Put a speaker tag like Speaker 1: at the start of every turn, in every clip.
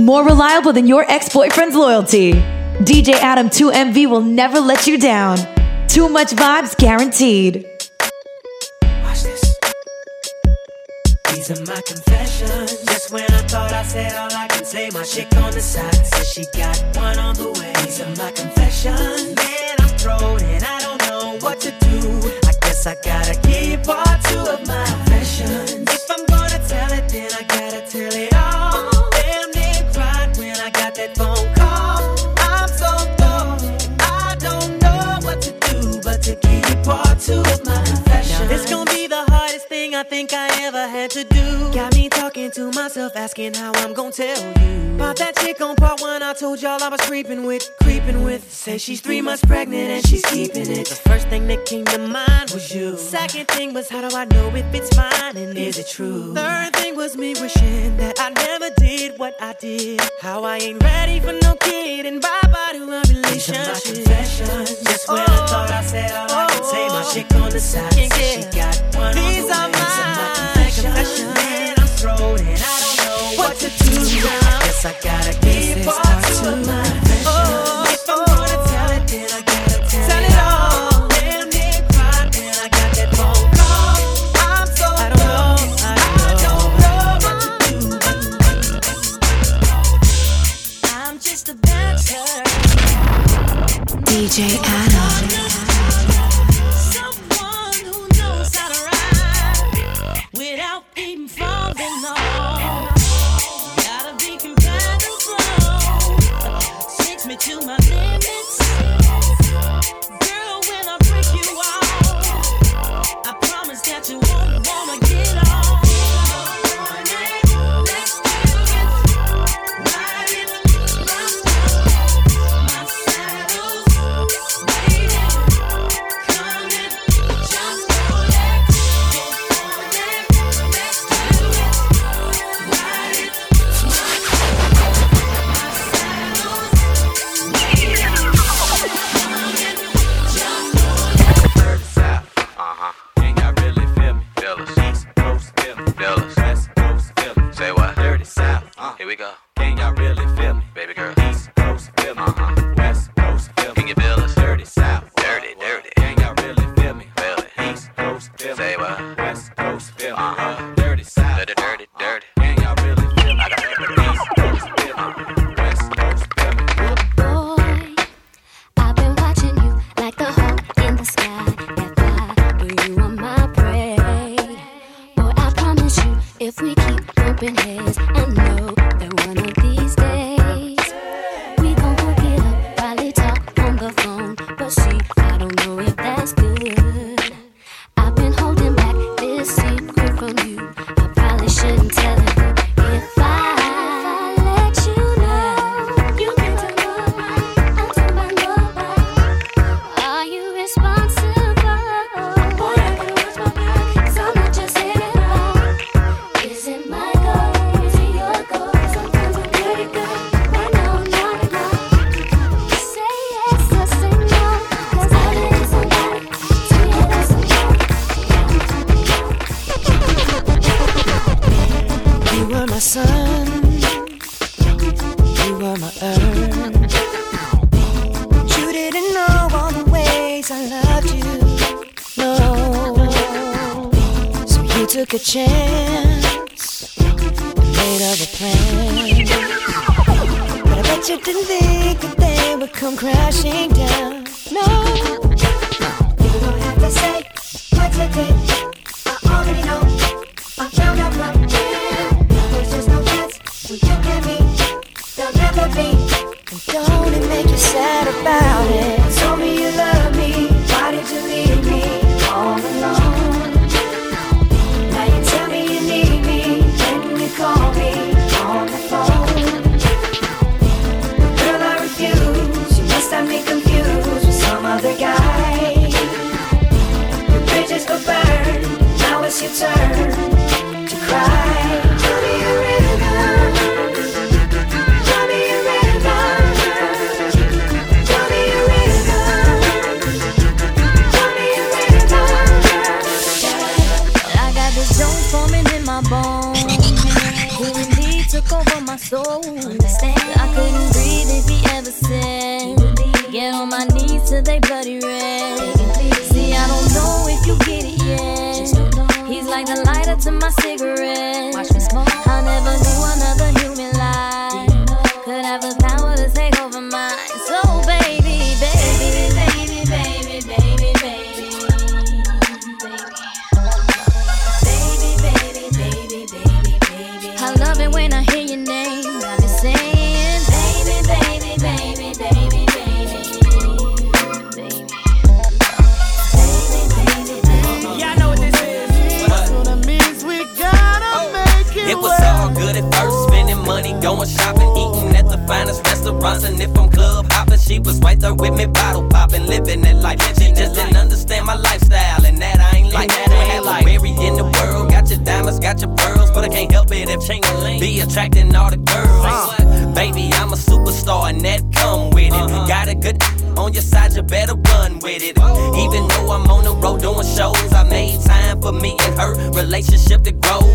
Speaker 1: more reliable than your ex boyfriend's loyalty. DJ Adam 2MV will never let you down. Too much vibes guaranteed.
Speaker 2: Watch this. These are my confessions. Just when I thought I said all I can say, my chick on the side says she got one on the way. These are my confessions. Man, I'm thrown and I don't know what to do. I guess I gotta keep part two of my confessions. If I'm gonna tell it, then I gotta tell it all. Thing I think I ever had to do. Got me talking to myself, asking how I'm gonna tell you. About that chick on part one, I told y'all I was creeping with, creeping with. Say she's three months pregnant and she's keeping it. The first thing that came to mind was you. Second thing was how do I know if it's mine and is it true? Third thing was me wishing that I never did what I did. How I ain't ready for no kid and bye bye to a relationship. Just when I thought I said all I could say, my oh, chick on the side said she got one These on the way. These are my confessions. Man, I'm thrown and I don't know what to do now. Guess I gotta keep part two my confessions. If I'm gonna oh, tell it, then I gotta tell, it all. Damn near cried when I got that phone call. I'm so I don't know, I don't know what to do. I'm just a dancer.
Speaker 1: DJ Adam.
Speaker 2: Takes me
Speaker 3: we go. Can y'all really feel me? Baby girl.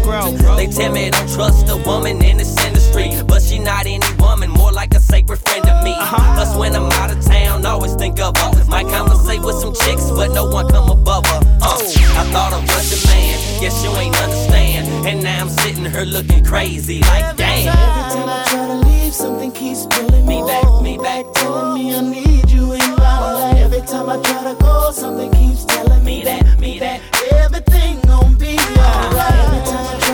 Speaker 4: grow. They tell me don't trust a woman in this industry, but she not any woman, more like a sacred friend to me. Uh-huh. Plus, when I'm out of town, always think of her. Might conversate with some chicks, but no one come above her. Oh, I thought I was the man. Guess you ain't understand. And now I'm sitting here looking crazy like damn.
Speaker 5: Every time I try to leave, something keeps pulling me back, me back, telling me I need you in my life. Every time I try to go, something keeps telling me that, me that everything gon' be uh-huh. alright. Every time I try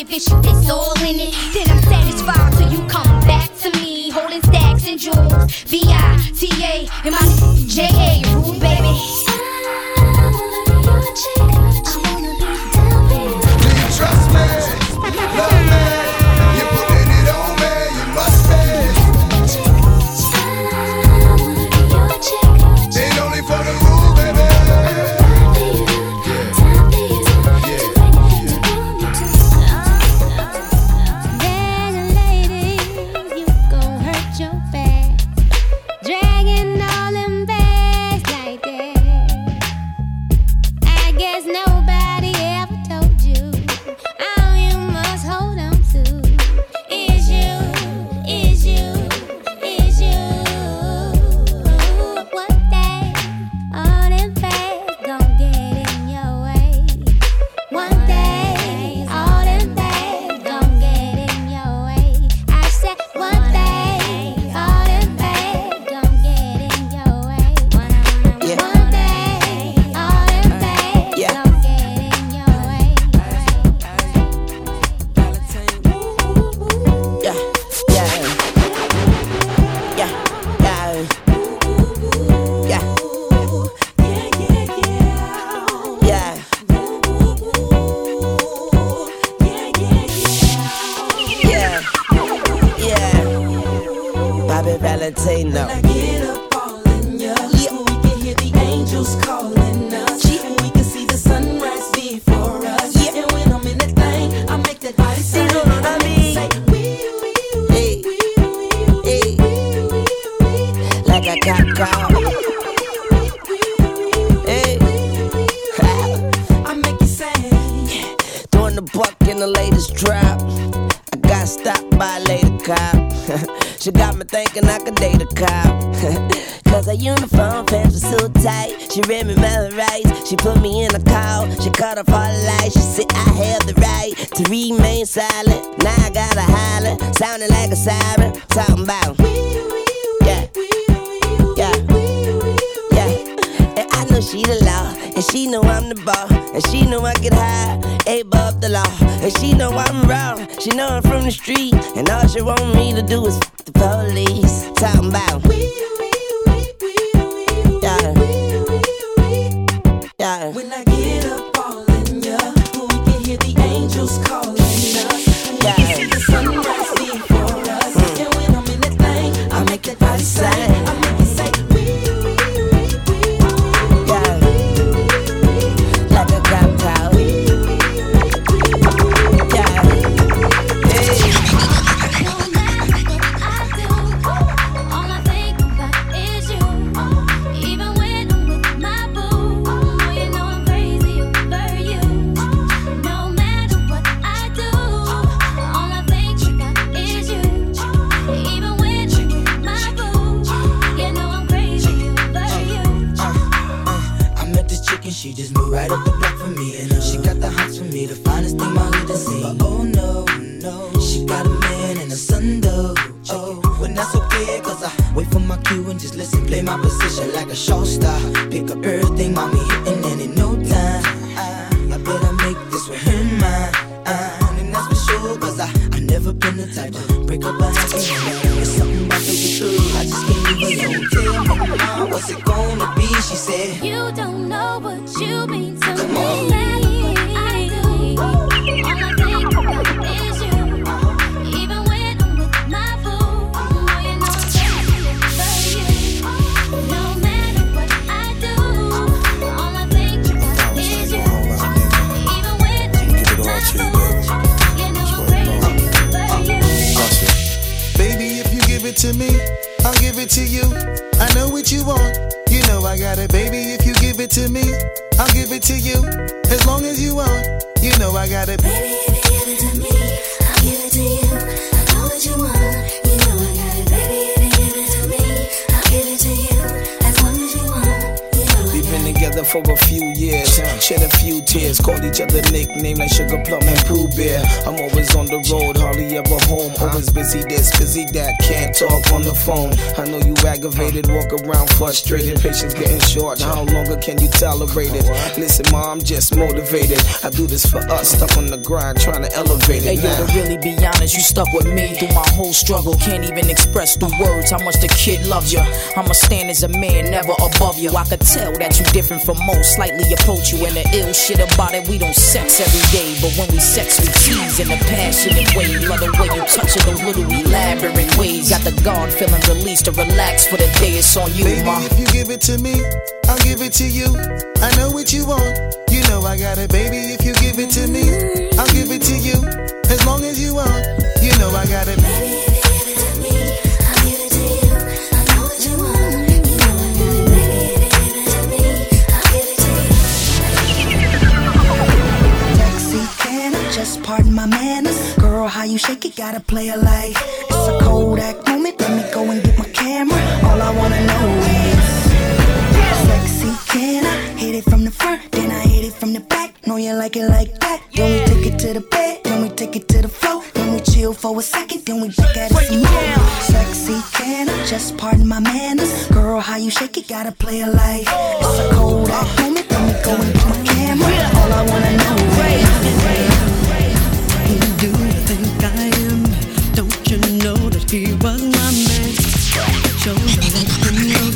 Speaker 6: If it's all in it.
Speaker 7: frustrated, patience getting how long can you tolerate it? Listen, ma, I'm just motivated. I do this for us, stuck on the grind, trying to elevate it.
Speaker 8: Hey,
Speaker 7: yo,
Speaker 8: to really be honest, you stuck with me through my whole struggle. Can't even express the words how much the kid loves you. I'ma stand as a man, never above you. I could tell that you different from most, slightly approach you. And the ill shit about it, we don't sex every day. But when we sex, we tease in a passionate way. Love the way you touch it, those little elaborate ways. Got the guard feeling released to relax for the day it's on you,
Speaker 9: Baby,
Speaker 8: ma.
Speaker 9: If you give it to me, I'll give it to you. I know what you want. You know I got it, baby. If you give it to me, I'll give it to you. As long as you want, you know I got it, baby.
Speaker 6: Just pardon my manners, girl. How you shake it? Gotta play it like it's a Kodak it like that. Yeah. Then we take it to the bed, then we take it to the floor. Then we chill for a second, then we back at it some more. Sexy can, I just pardon my manners. Girl, how you shake it, gotta play it life. oh. it's a Kodak moment. Then we go into my camera. All I wanna know is.
Speaker 10: You think I am? Don't you know that he was my man? Show me, you know.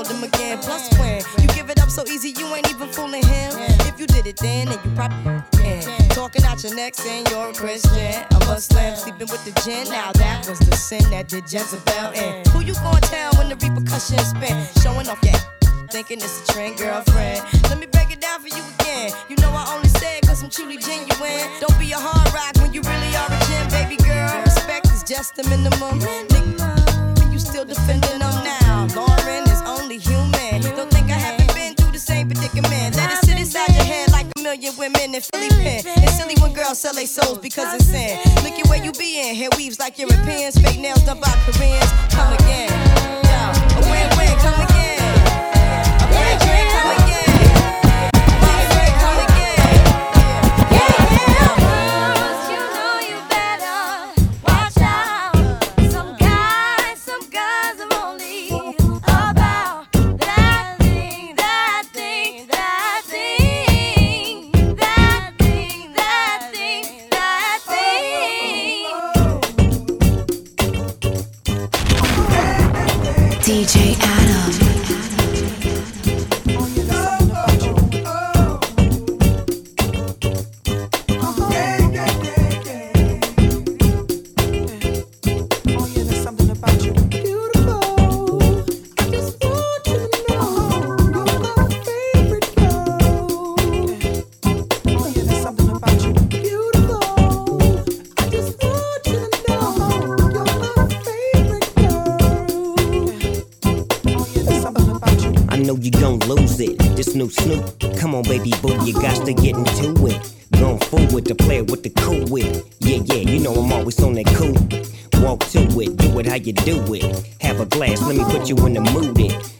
Speaker 11: Called him again. Plus when you give it up so easy, you ain't even fooling him. If you did it then, then you probably can. Talking out your neck saying you're a Christian, a Muslim, sleeping with the gin. Now that was the sin that did Jezebel in. Who you gonna tell when the repercussions spin? Showing off your thinking it's a trend, girlfriend. Let me break it down for you again. You know I only say cause I'm truly genuine. Don't be a hard rock when you really are a gem, baby girl. Respect is just the minimum. Nigga, you still defending them now. Lauryn only human. Don't think I haven't been through the same predicament. Let it sit inside your head like a million women in Philly pen. It's silly when girls sell their souls because it's sin. Look at where you be in. Hair weaves like Europeans. Fake nails done by Koreans. Come again. Yo, a win-win. Come again.
Speaker 1: DJ Adam.
Speaker 12: New Snoop, come on, baby boo, you got to get into it. Going forward to play with the cool wit. Yeah, yeah, you know I'm always on that cool. Walk to it, do it how you do it. Have a glass, let me put you in the mood. It.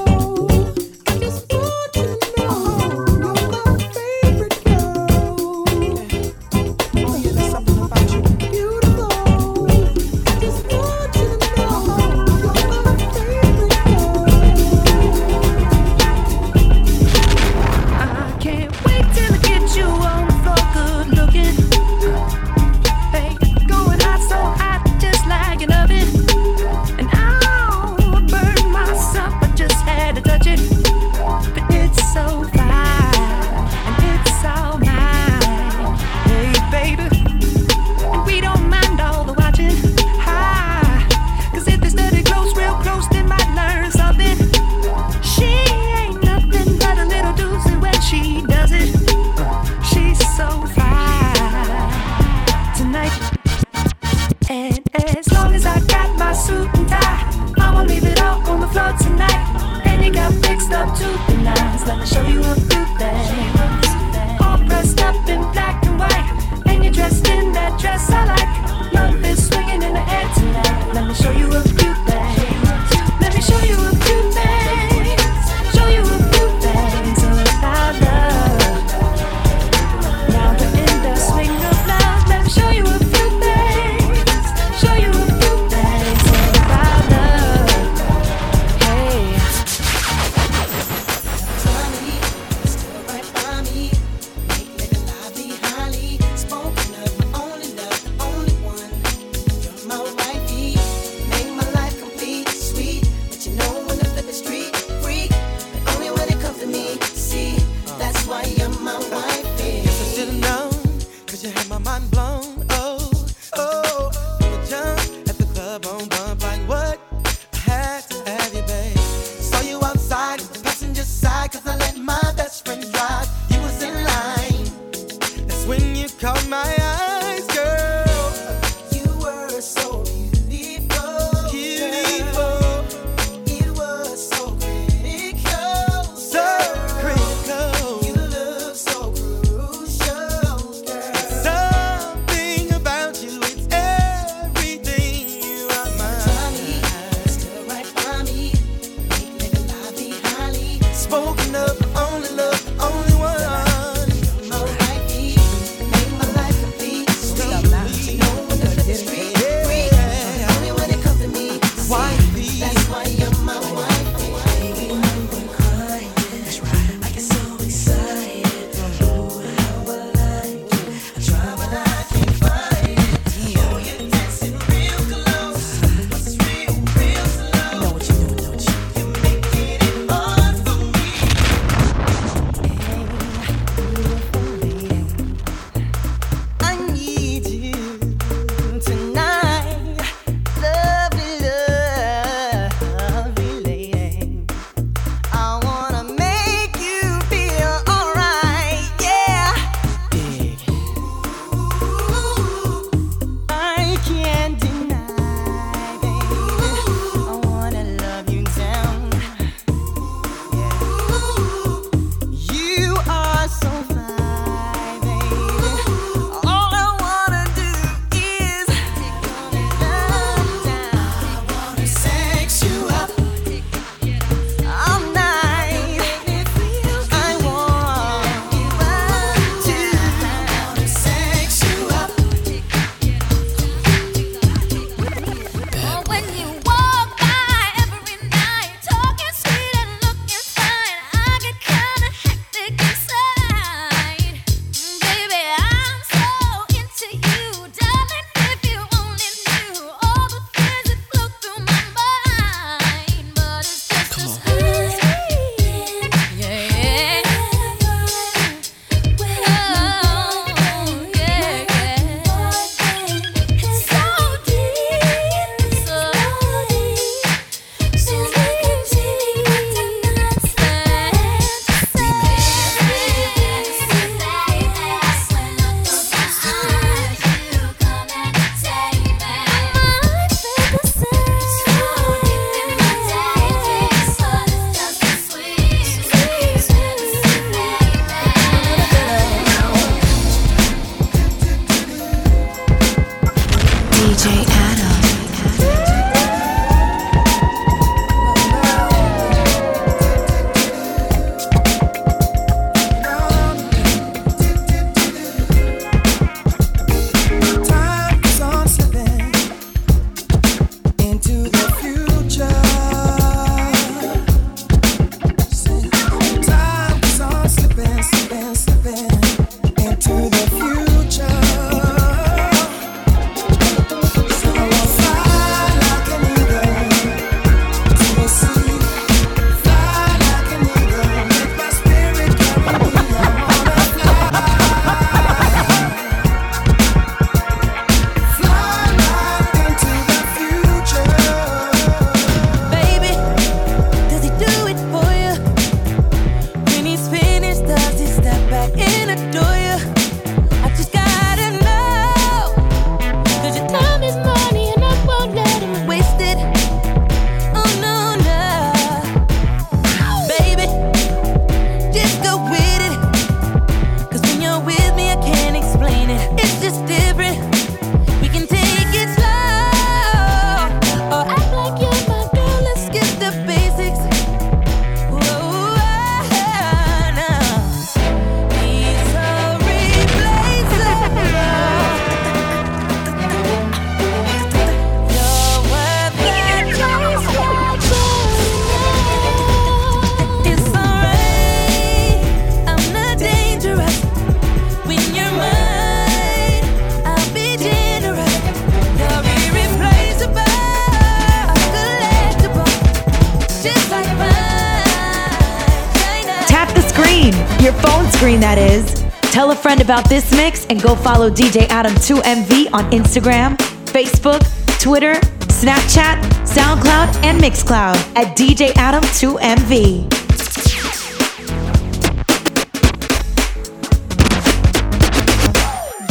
Speaker 13: about
Speaker 14: this mix and go follow DJ Adam2MV on Instagram, Facebook, Twitter, Snapchat, SoundCloud, and Mixcloud at DJ Adam2MV.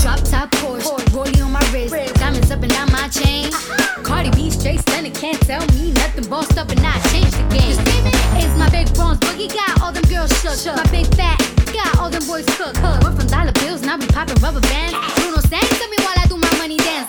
Speaker 6: Drop top Porsche, Rolex on my wrist, diamonds up and on my chain. Cardi B straight stunning, can't tell me nothing. Bossed up and I changed the game. It's my big bronze boogie got all them girls shook. My big fat them boys cook. We're from dollar bills and I be popping rubber bands. Bruno Sang at me while I do my money dance.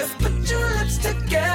Speaker 15: Just put your lips together.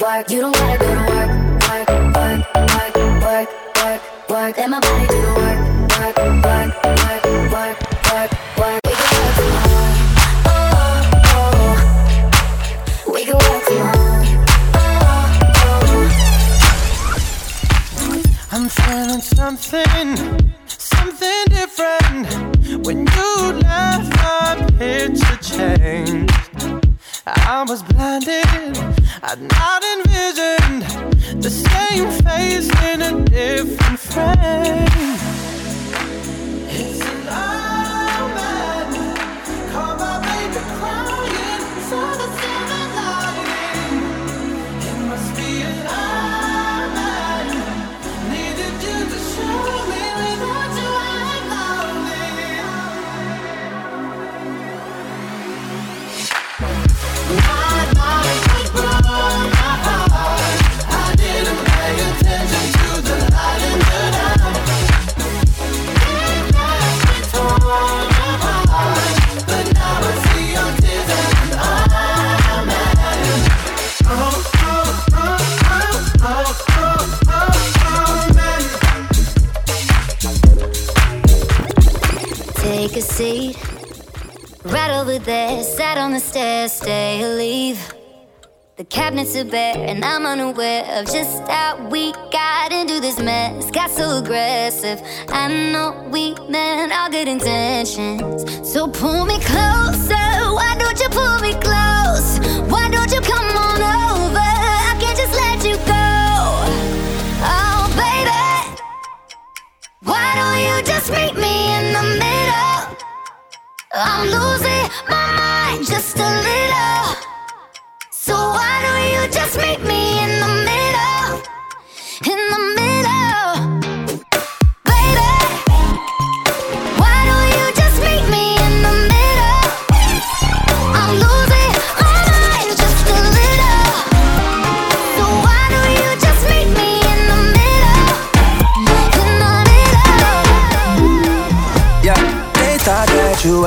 Speaker 16: work. You
Speaker 9: don't gotta go to work, work, work, work, work, work, work. Let my body
Speaker 17: not
Speaker 18: too aggressive. I know we meant all good intentions. So pull me closer. Why don't you pull me
Speaker 7: closer?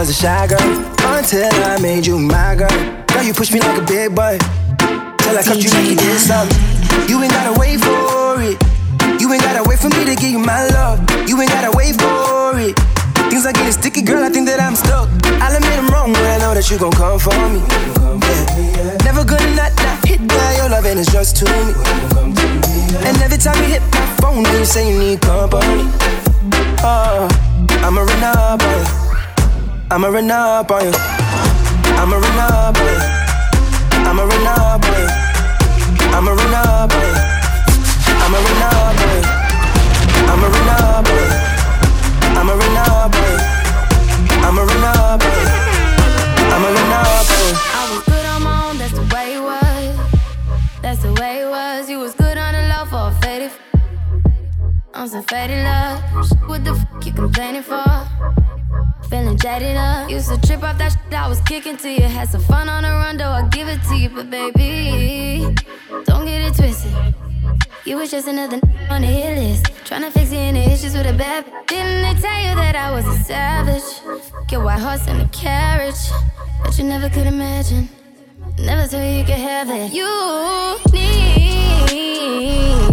Speaker 7: Was a shy girl until I made you my girl. Girl, you push me like a big boy. Till I cuffed you like you did something. You ain't gotta wait for it. You ain't gotta wait for me to give you my love. You ain't gotta wait for it. Things are getting sticky, girl. I think that I'm stuck. I'll admit I'm wrong when I know that you gon' come for me. Yeah. Never gonna not, not hit that. Your loving is just to me. And every time you hit my phone, you say you need company. Oh, I'ma run up on you. I'ma run up on you. I'ma run up on you. I'ma run up on you. I'ma run up on you. I'ma run up
Speaker 19: Jaded up. Used to trip off that shit I was kicking to you. Had some fun on the run, though I give it to you. But baby, don't get it twisted. You was just another n- on the hit list. Tryna fix any issues with a bad. b- Didn't they tell you that I was a savage? Get white horse in a carriage. But you never could imagine. Never thought you could have it. You needed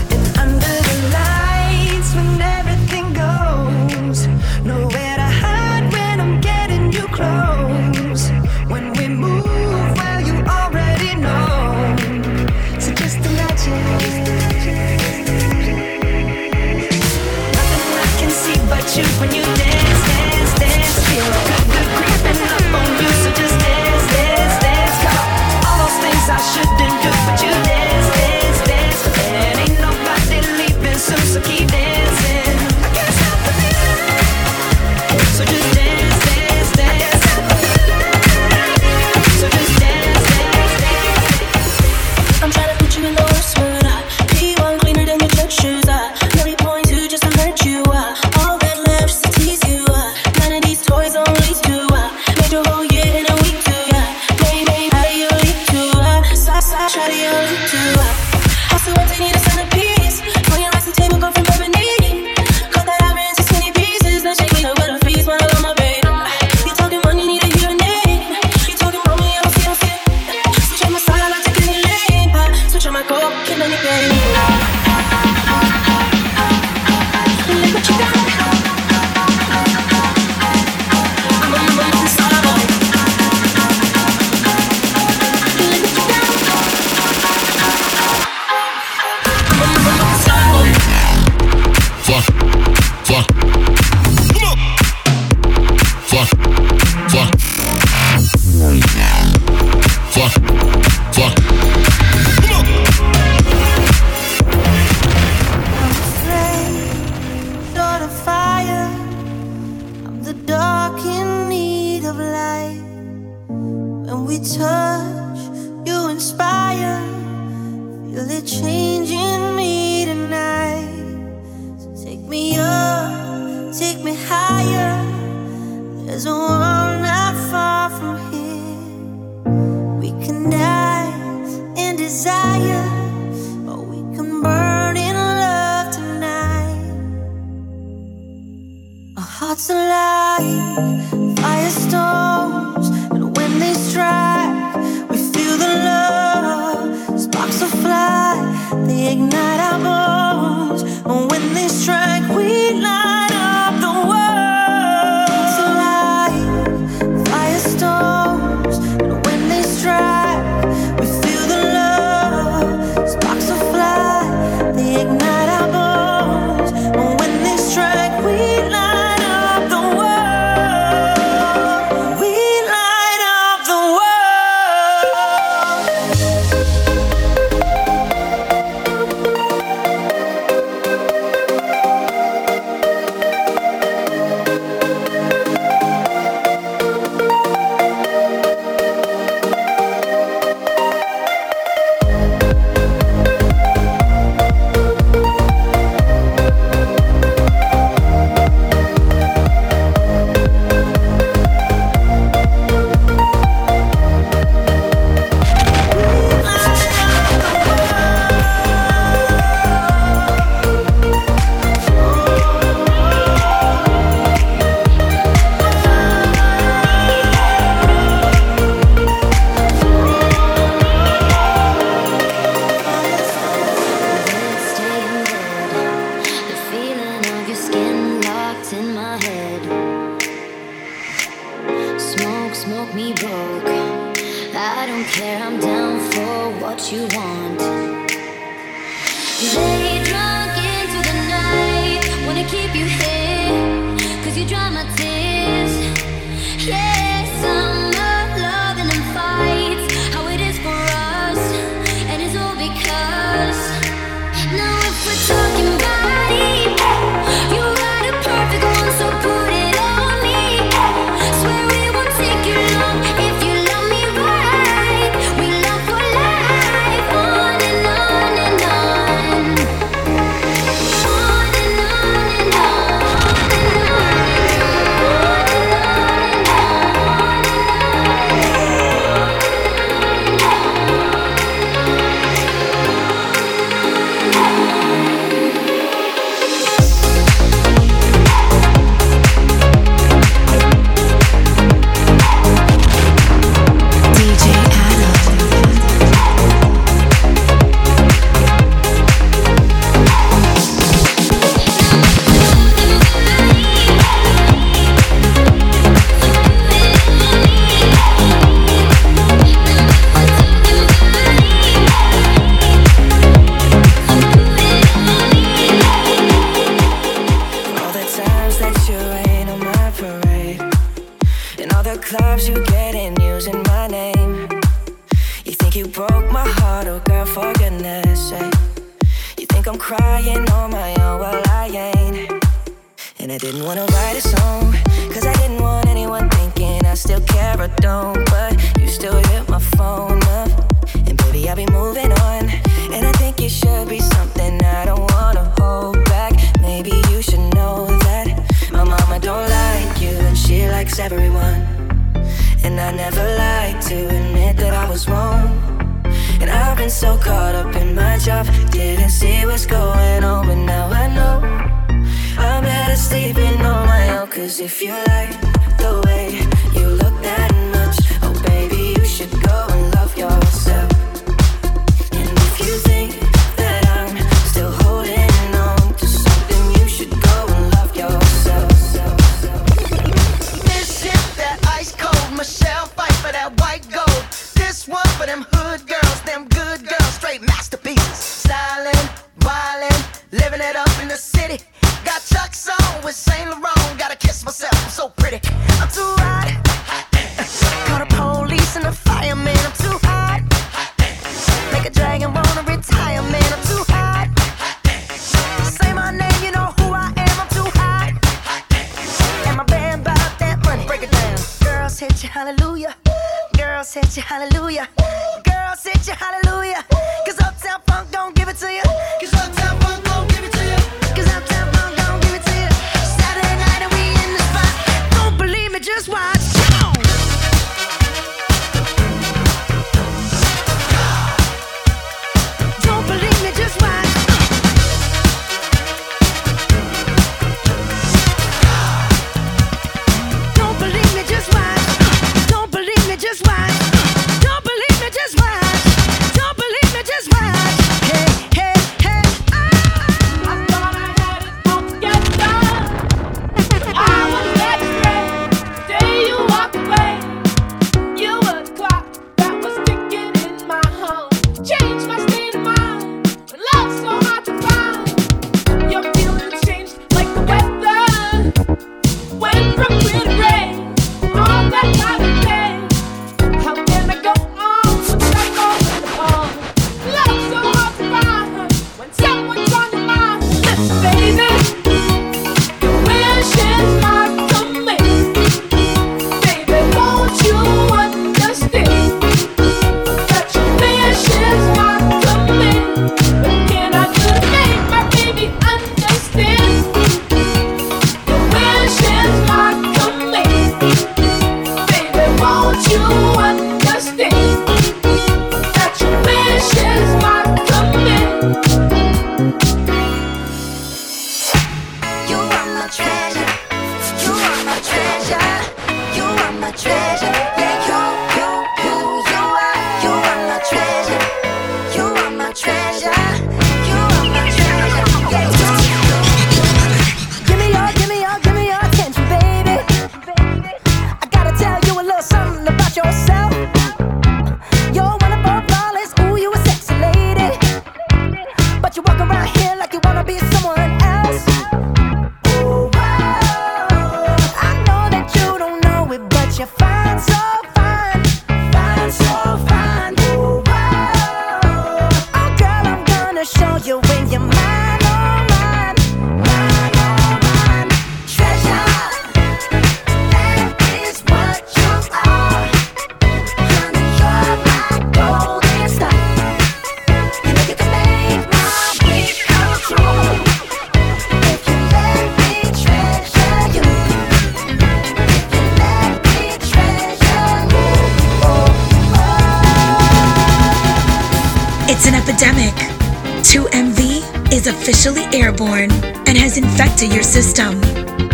Speaker 20: system.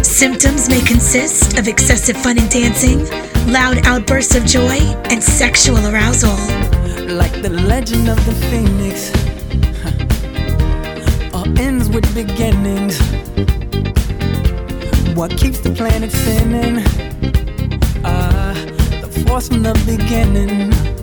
Speaker 20: Symptoms may consist of excessive fun and dancing, loud outbursts of joy, and sexual arousal.
Speaker 21: Like the legend of the phoenix, huh. all ends with beginnings. What keeps the planet spinning? Ah, uh, the force from the beginning.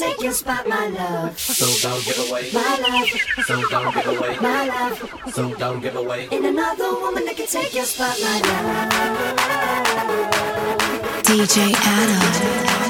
Speaker 22: take your
Speaker 6: spot, my love.
Speaker 5: So don't give away
Speaker 6: my love.
Speaker 5: So don't give away
Speaker 6: my love.
Speaker 5: So don't give away.
Speaker 6: In another woman that can take your spot, my love.
Speaker 13: DJ Adam.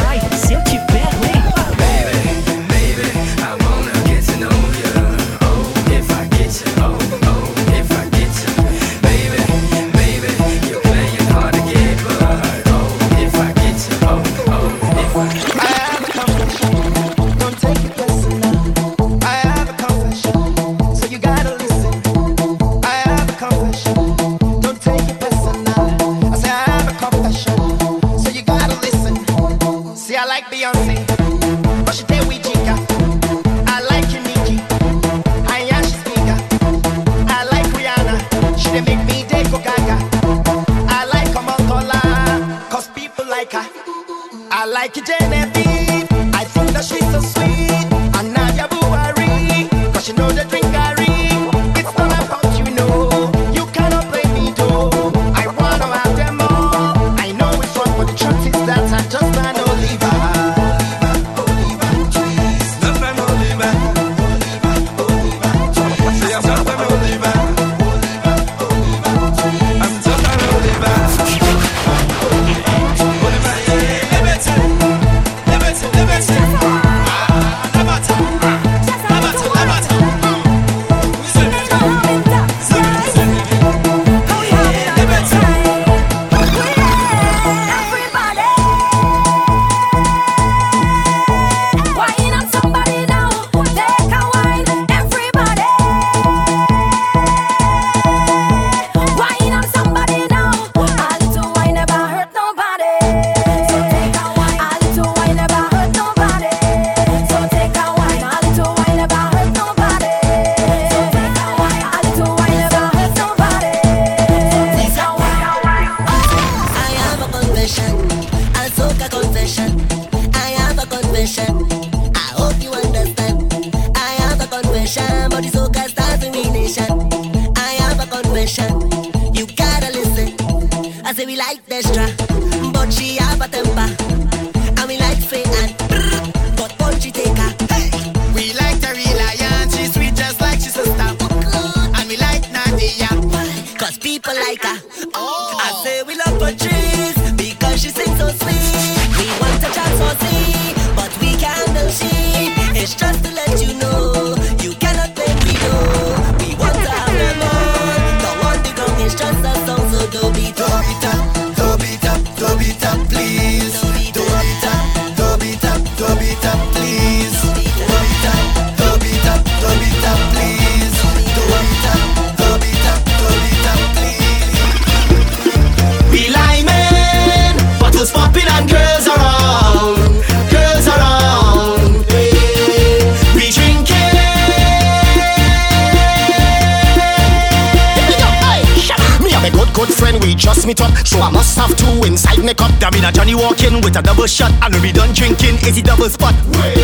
Speaker 23: me
Speaker 24: top. So I must have two inside me cup. Damn it, Johnny walking with a double shot. And we done drinking, is it double spot?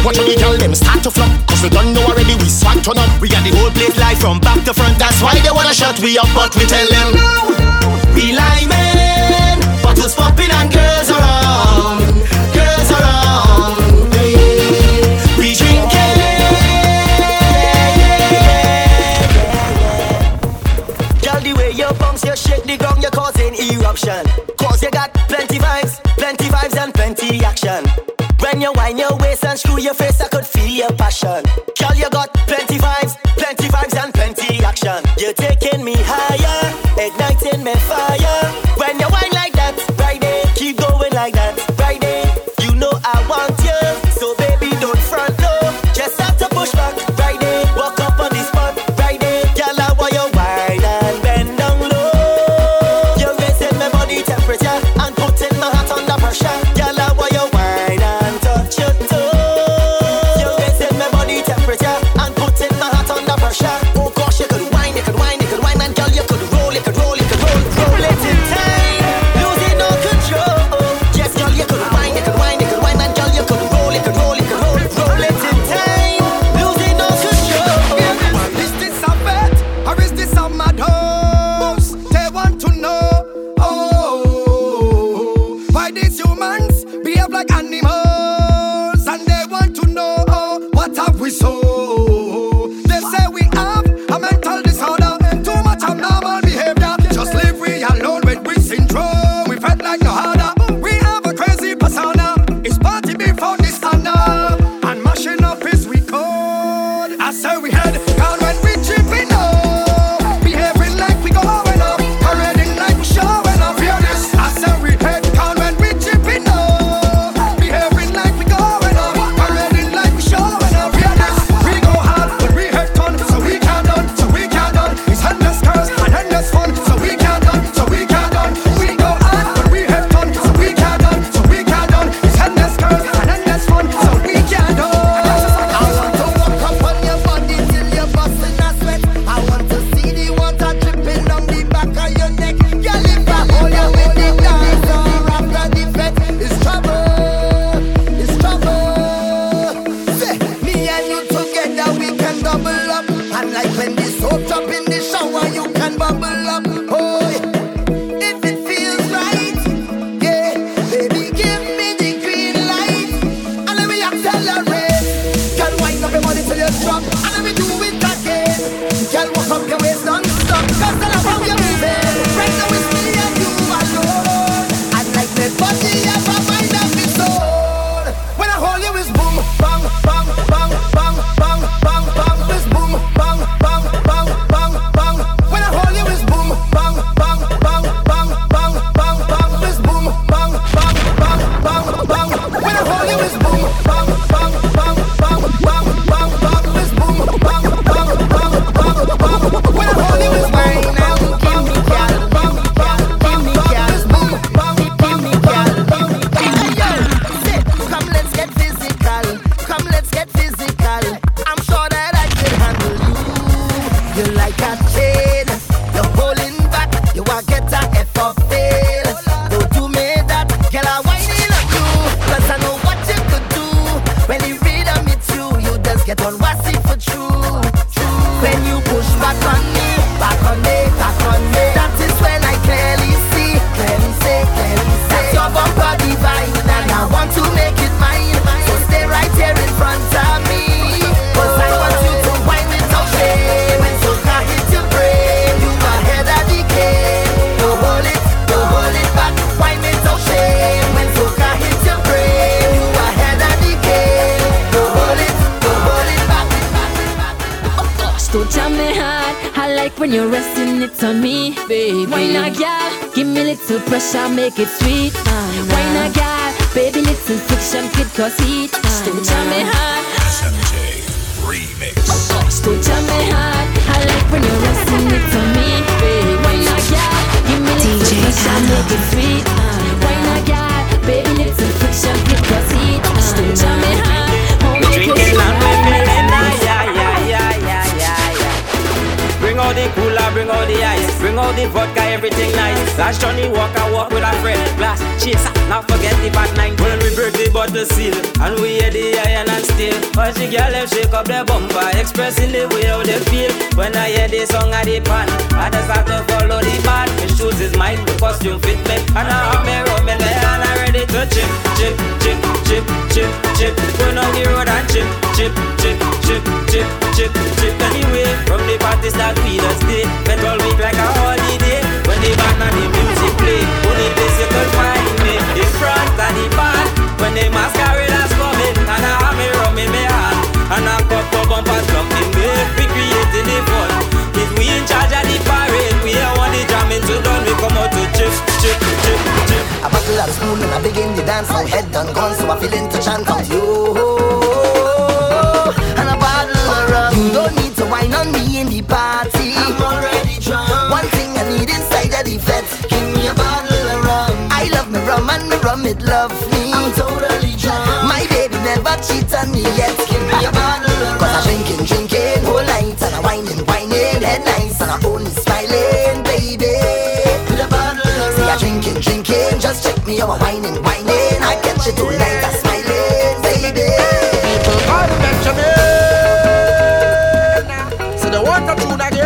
Speaker 24: Watch all the girl them start to flop. Cause we done know already, we swag turn up. We got the whole place live from back to front. That's why they wanna shut we up, but we tell them. No, no. We lie men, bottles popping and girls around.
Speaker 11: option. Cause you got plenty vibes, plenty vibes and plenty action. When you wind your waist and screw your face, I could feel your passion. Girl, you got plenty vibes, plenty vibes and plenty action. You're taking me
Speaker 3: how you moving. I make it
Speaker 25: up their bumper, expressing the way how they feel. When I hear this song, I depend. I just have to follow the band. My shoes is mine, the costume fit me, and I have my rum in and I ready to chip, chip, chip, chip, chip, chip. Go on the road and chip, chip, chip, chip, chip, chip, chip. Anyway, from the parties that we just stay. cool and I
Speaker 26: begin to dance. Now head done gone, so I feel into chant out you. And a bottle of rum. You don't need to whine on me in the party. I'm already drunk. One thing I need inside of the vet. Give me a bottle of rum. I love me rum and me rum it loves me. I'm totally drunk. My baby never cheat on me yet. now I'm whining, whining. I catch you tonight, I'm smiling, baby.
Speaker 15: People call me Benjamin. So they want a tune again.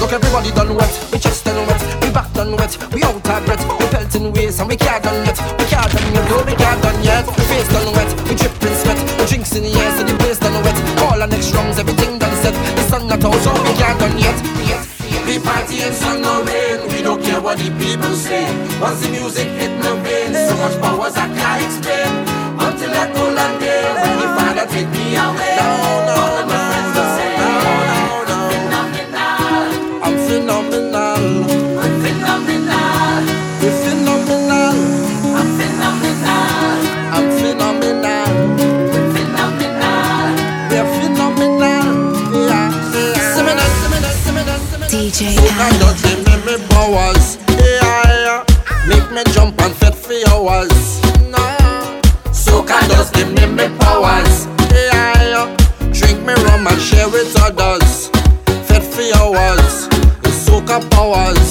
Speaker 15: Look, everybody done wet. We chest done wet. We back done wet. We out of breath. We felt in ways and we can't done yet. We can't done yet. No, we can't done yet. We face done wet. We dripping sweat. We drinks in the air, so the place done wet. All our next rounds, everything done set. The sun not out, so we can't done yet. Yet, yet. We party in sun what the people say. Once the music hit my veins, so much powers I can't explain. Until I go and when you father take me away. No, no, all of my friends will say, no, no, no. Phenomenal. I'm phenomenal. I'm phenomenal. I'm phenomenal. I'm phenomenal. They're phenomenal.
Speaker 27: Yeah.
Speaker 25: DJ. taca pau, as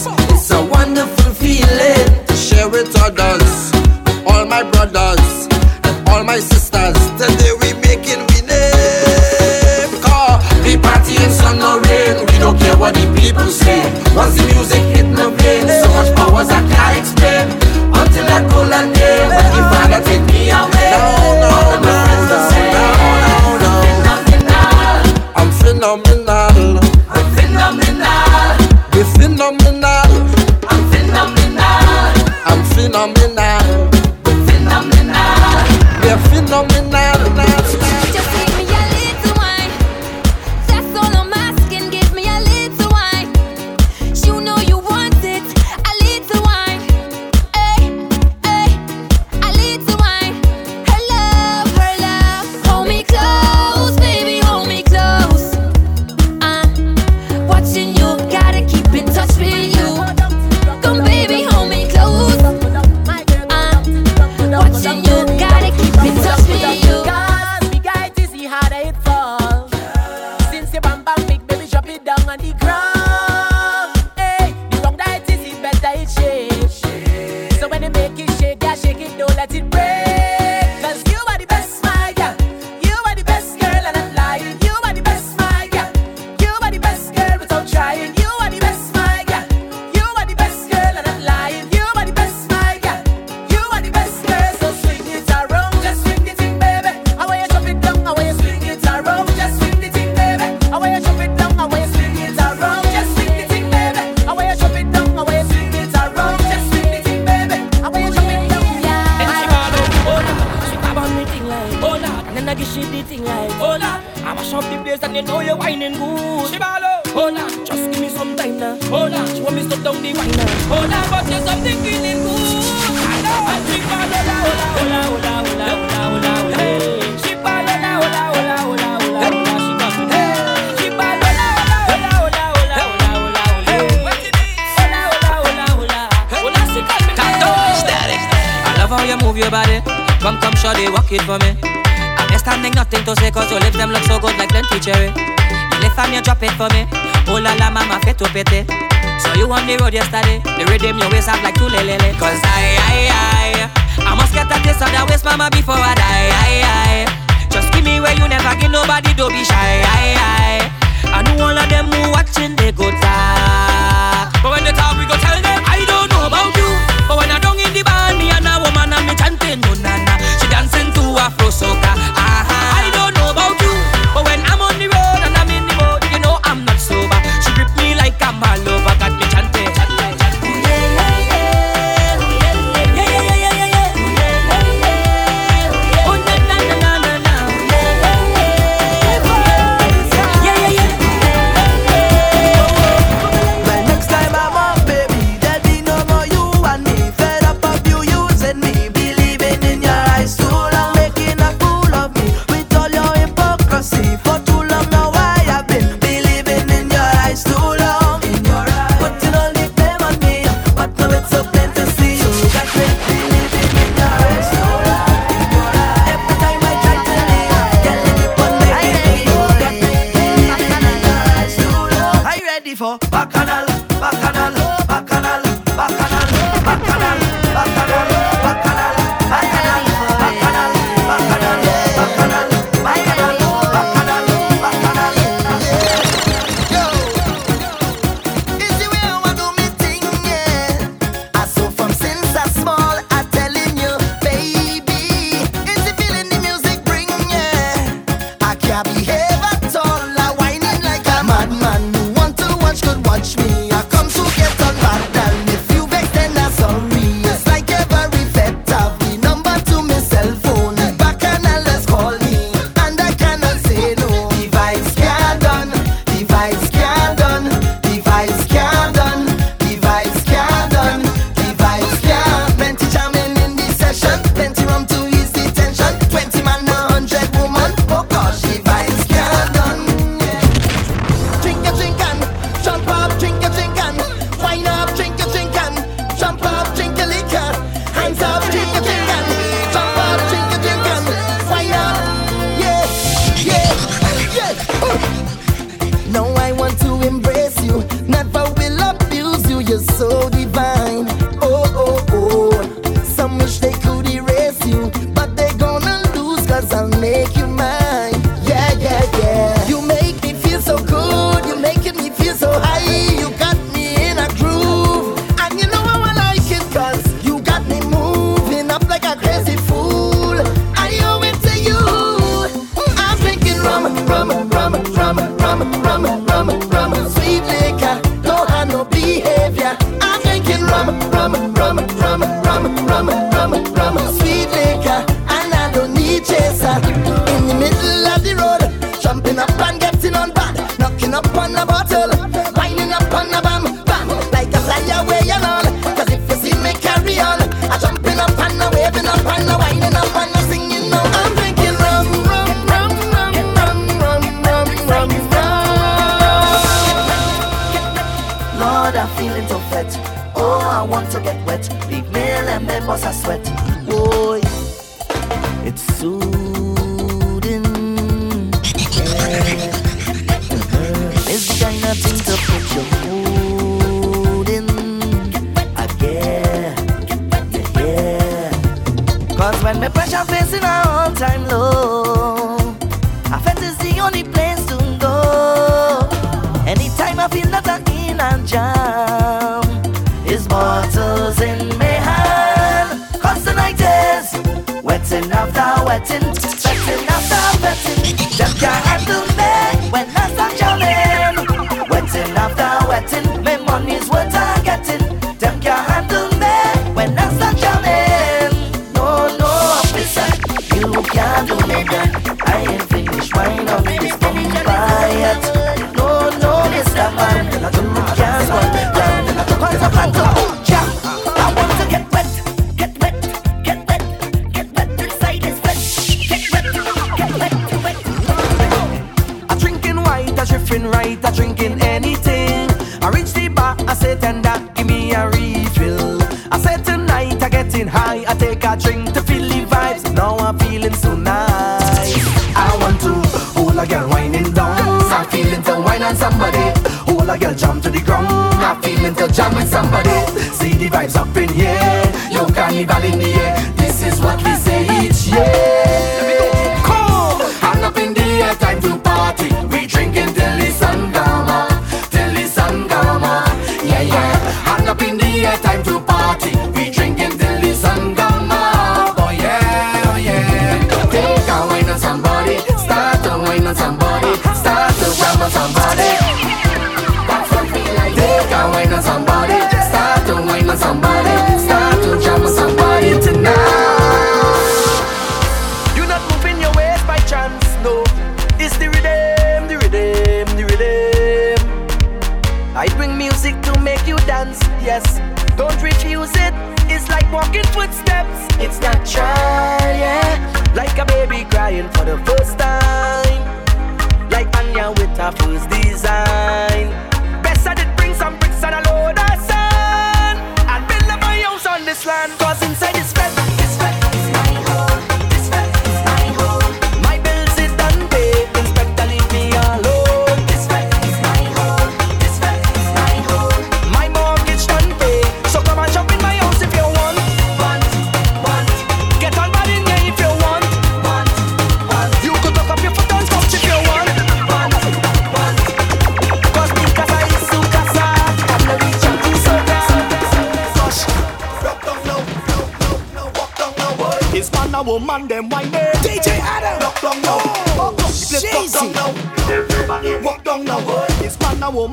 Speaker 25: come you drop it for me.
Speaker 26: Oh la la, mama, fait to pity. So you on the road yesterday, the rhythm your waist up like two lelele. Cause I, I, I, I must get a taste of that waist, mama, before I die. I, I, just give me where you never give nobody, don't be shy. I, I, I know all of them who watching, they go talk. But when they talk, we go tell them, I don't know about you.
Speaker 7: Hand
Speaker 28: up in the air, time to party. We drinking till the sun come up. Oh yeah, oh yeah. Take a wine on somebody. Start to wine on somebody. Start to grab on somebody.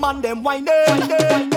Speaker 29: And
Speaker 24: them whining.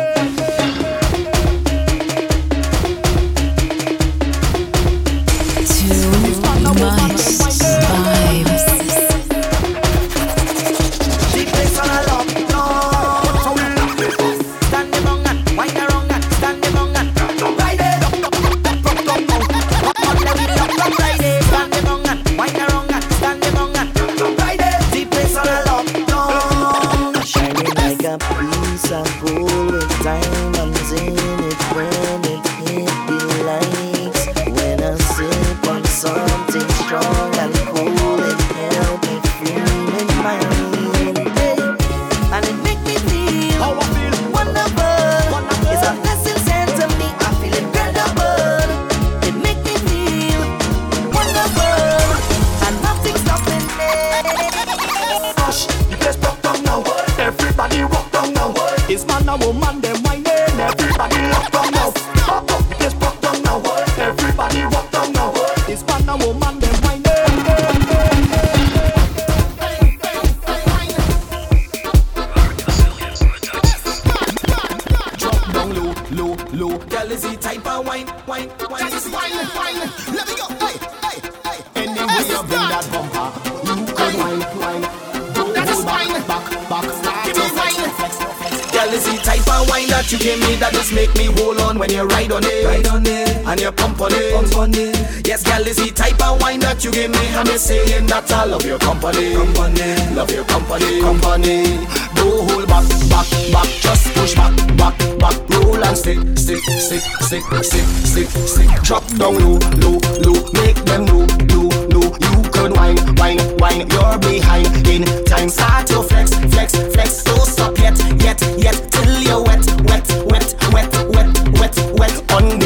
Speaker 30: see me
Speaker 29: and
Speaker 24: you
Speaker 29: saying that I love your company. company. Love your company. company.
Speaker 24: Don't hold back, back, back. Just push back, back, back. Roll and stick, stick, stick, stick, stick, stick, stick. Drop down low, low, low. Make them know, know, know. You could whine, whine, whine. You're behind in time. Start your flex, flex, flex. Don't stop yet, yet, yet. Till you're wet, wet, wet, wet, wet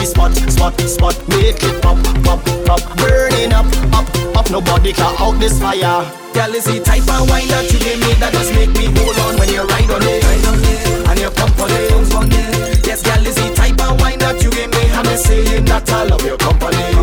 Speaker 24: spot, spot, spot. Make it pop, pop, pop. Burning up, up, up. Nobody can out this fire.
Speaker 29: Girl, is the type of wine that you give me that just make me hold on when you ride on it. Ride on it. And you pump on it. Pump on it. Yes, girl, is the type of wine that you give me. I'm saying that I love your company.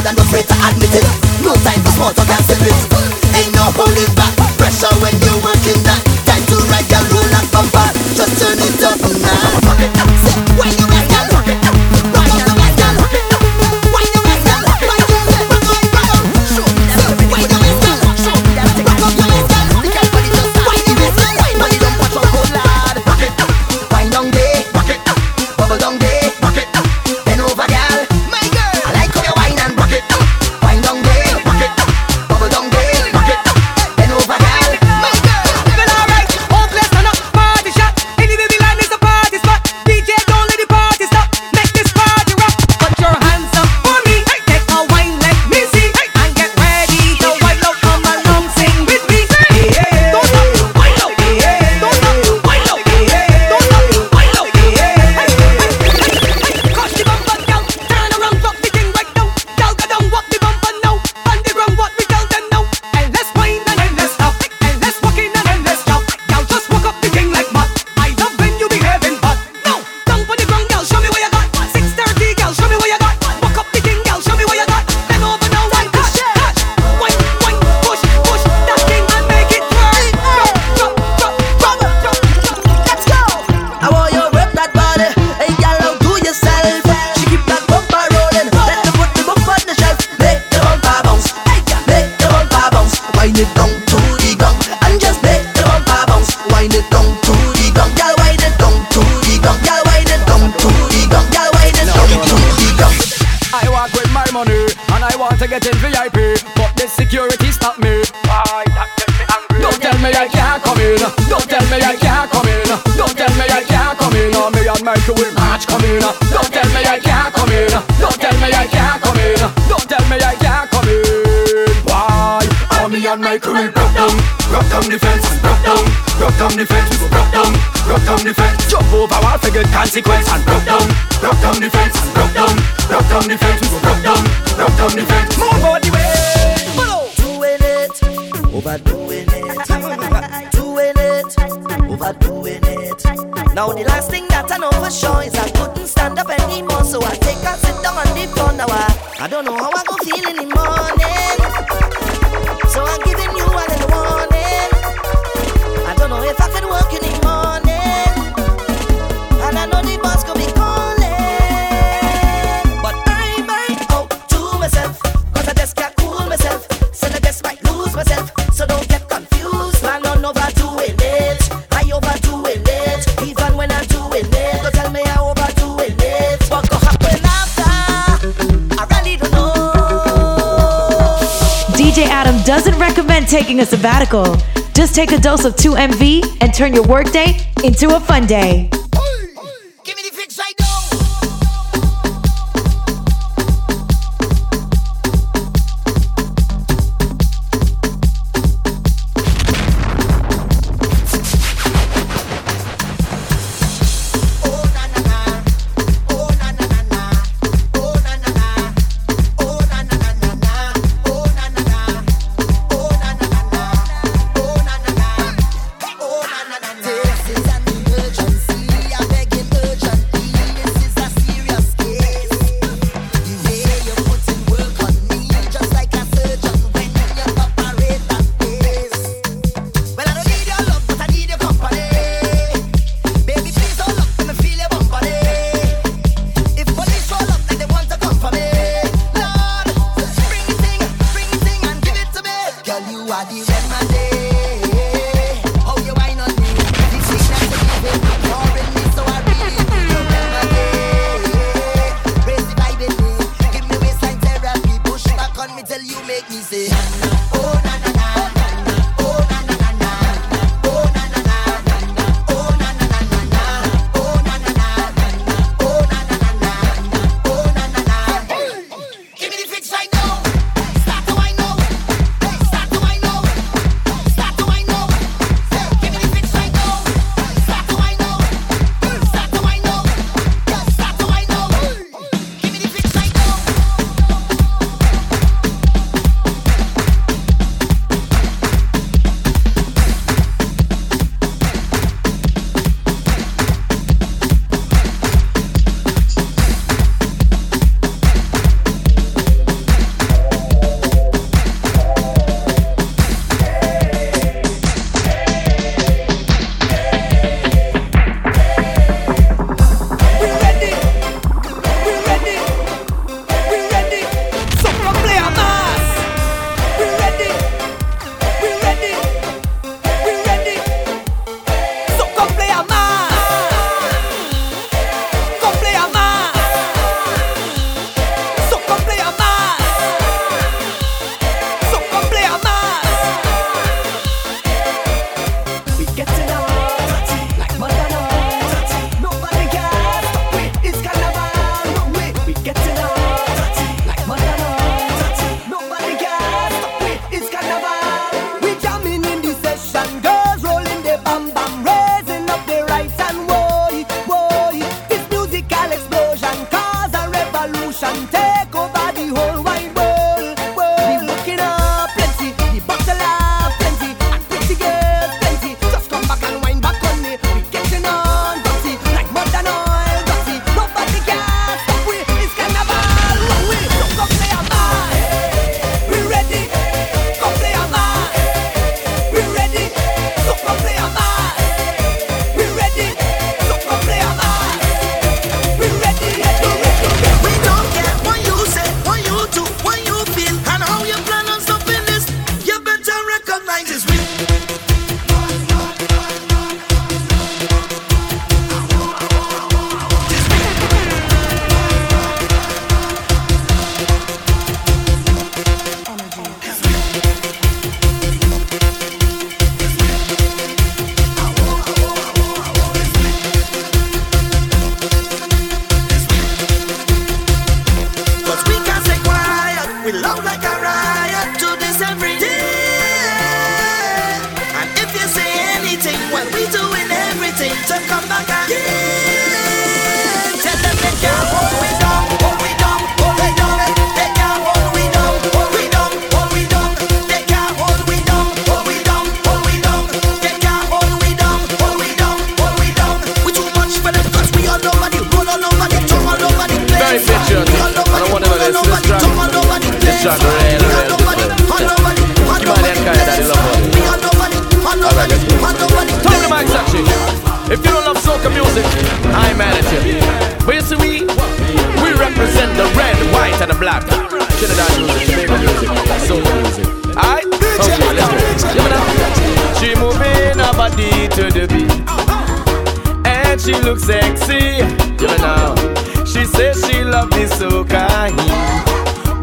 Speaker 29: fool and no afraid to admit it. No time for small talk and. Ain't
Speaker 31: no holding back. the fence, broke down, broke down the fence. Jump over wall, figure consequence, and broke down, broke down the fence, broke down, broke down the fence, broke down, broke down the fence. Move on the way, doing it, overdoing it, doing it, overdoing it. Now the last thing that I know for sure is I couldn't stand up anymore, so I take a sit down on the floor now. I, I don't know how I go feeling anymore. recommend
Speaker 14: taking a sabbatical. Just take a dose of 2MV and turn your workday into a fun day.
Speaker 15: to the beat. And she looks sexy, you know. She says she loves me so kind.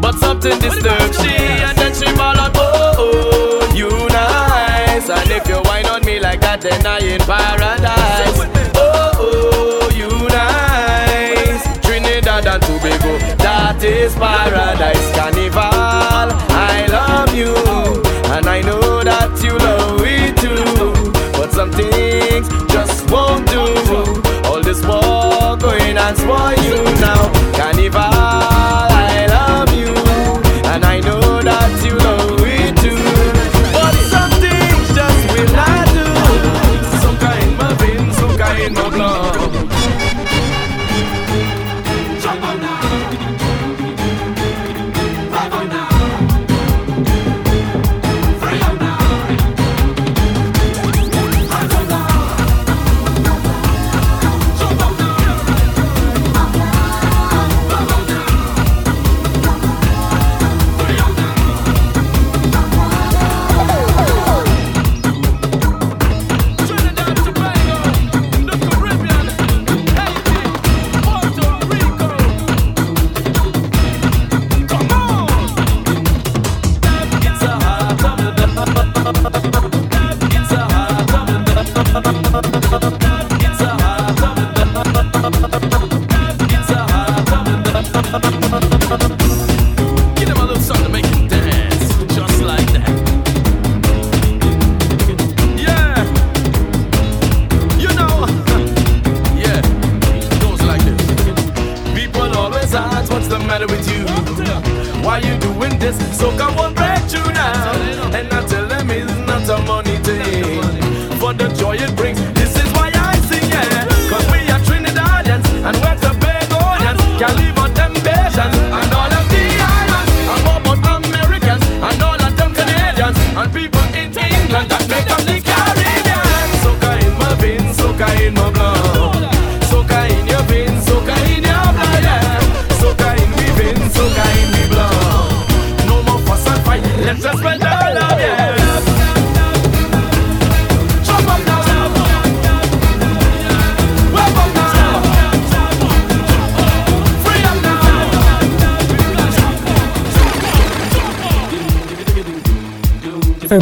Speaker 15: But something disturbs she, and then she ball out, oh, oh, you nice. And if you whine on me like that, then I in paradise. Oh, oh, you nice. Trinidad and Tobago, that is paradise carnival. I love you, and I know some things just won't do. All this war going on for you now.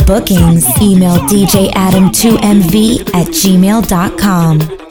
Speaker 20: bookings, email djadam2mv at gmail.com.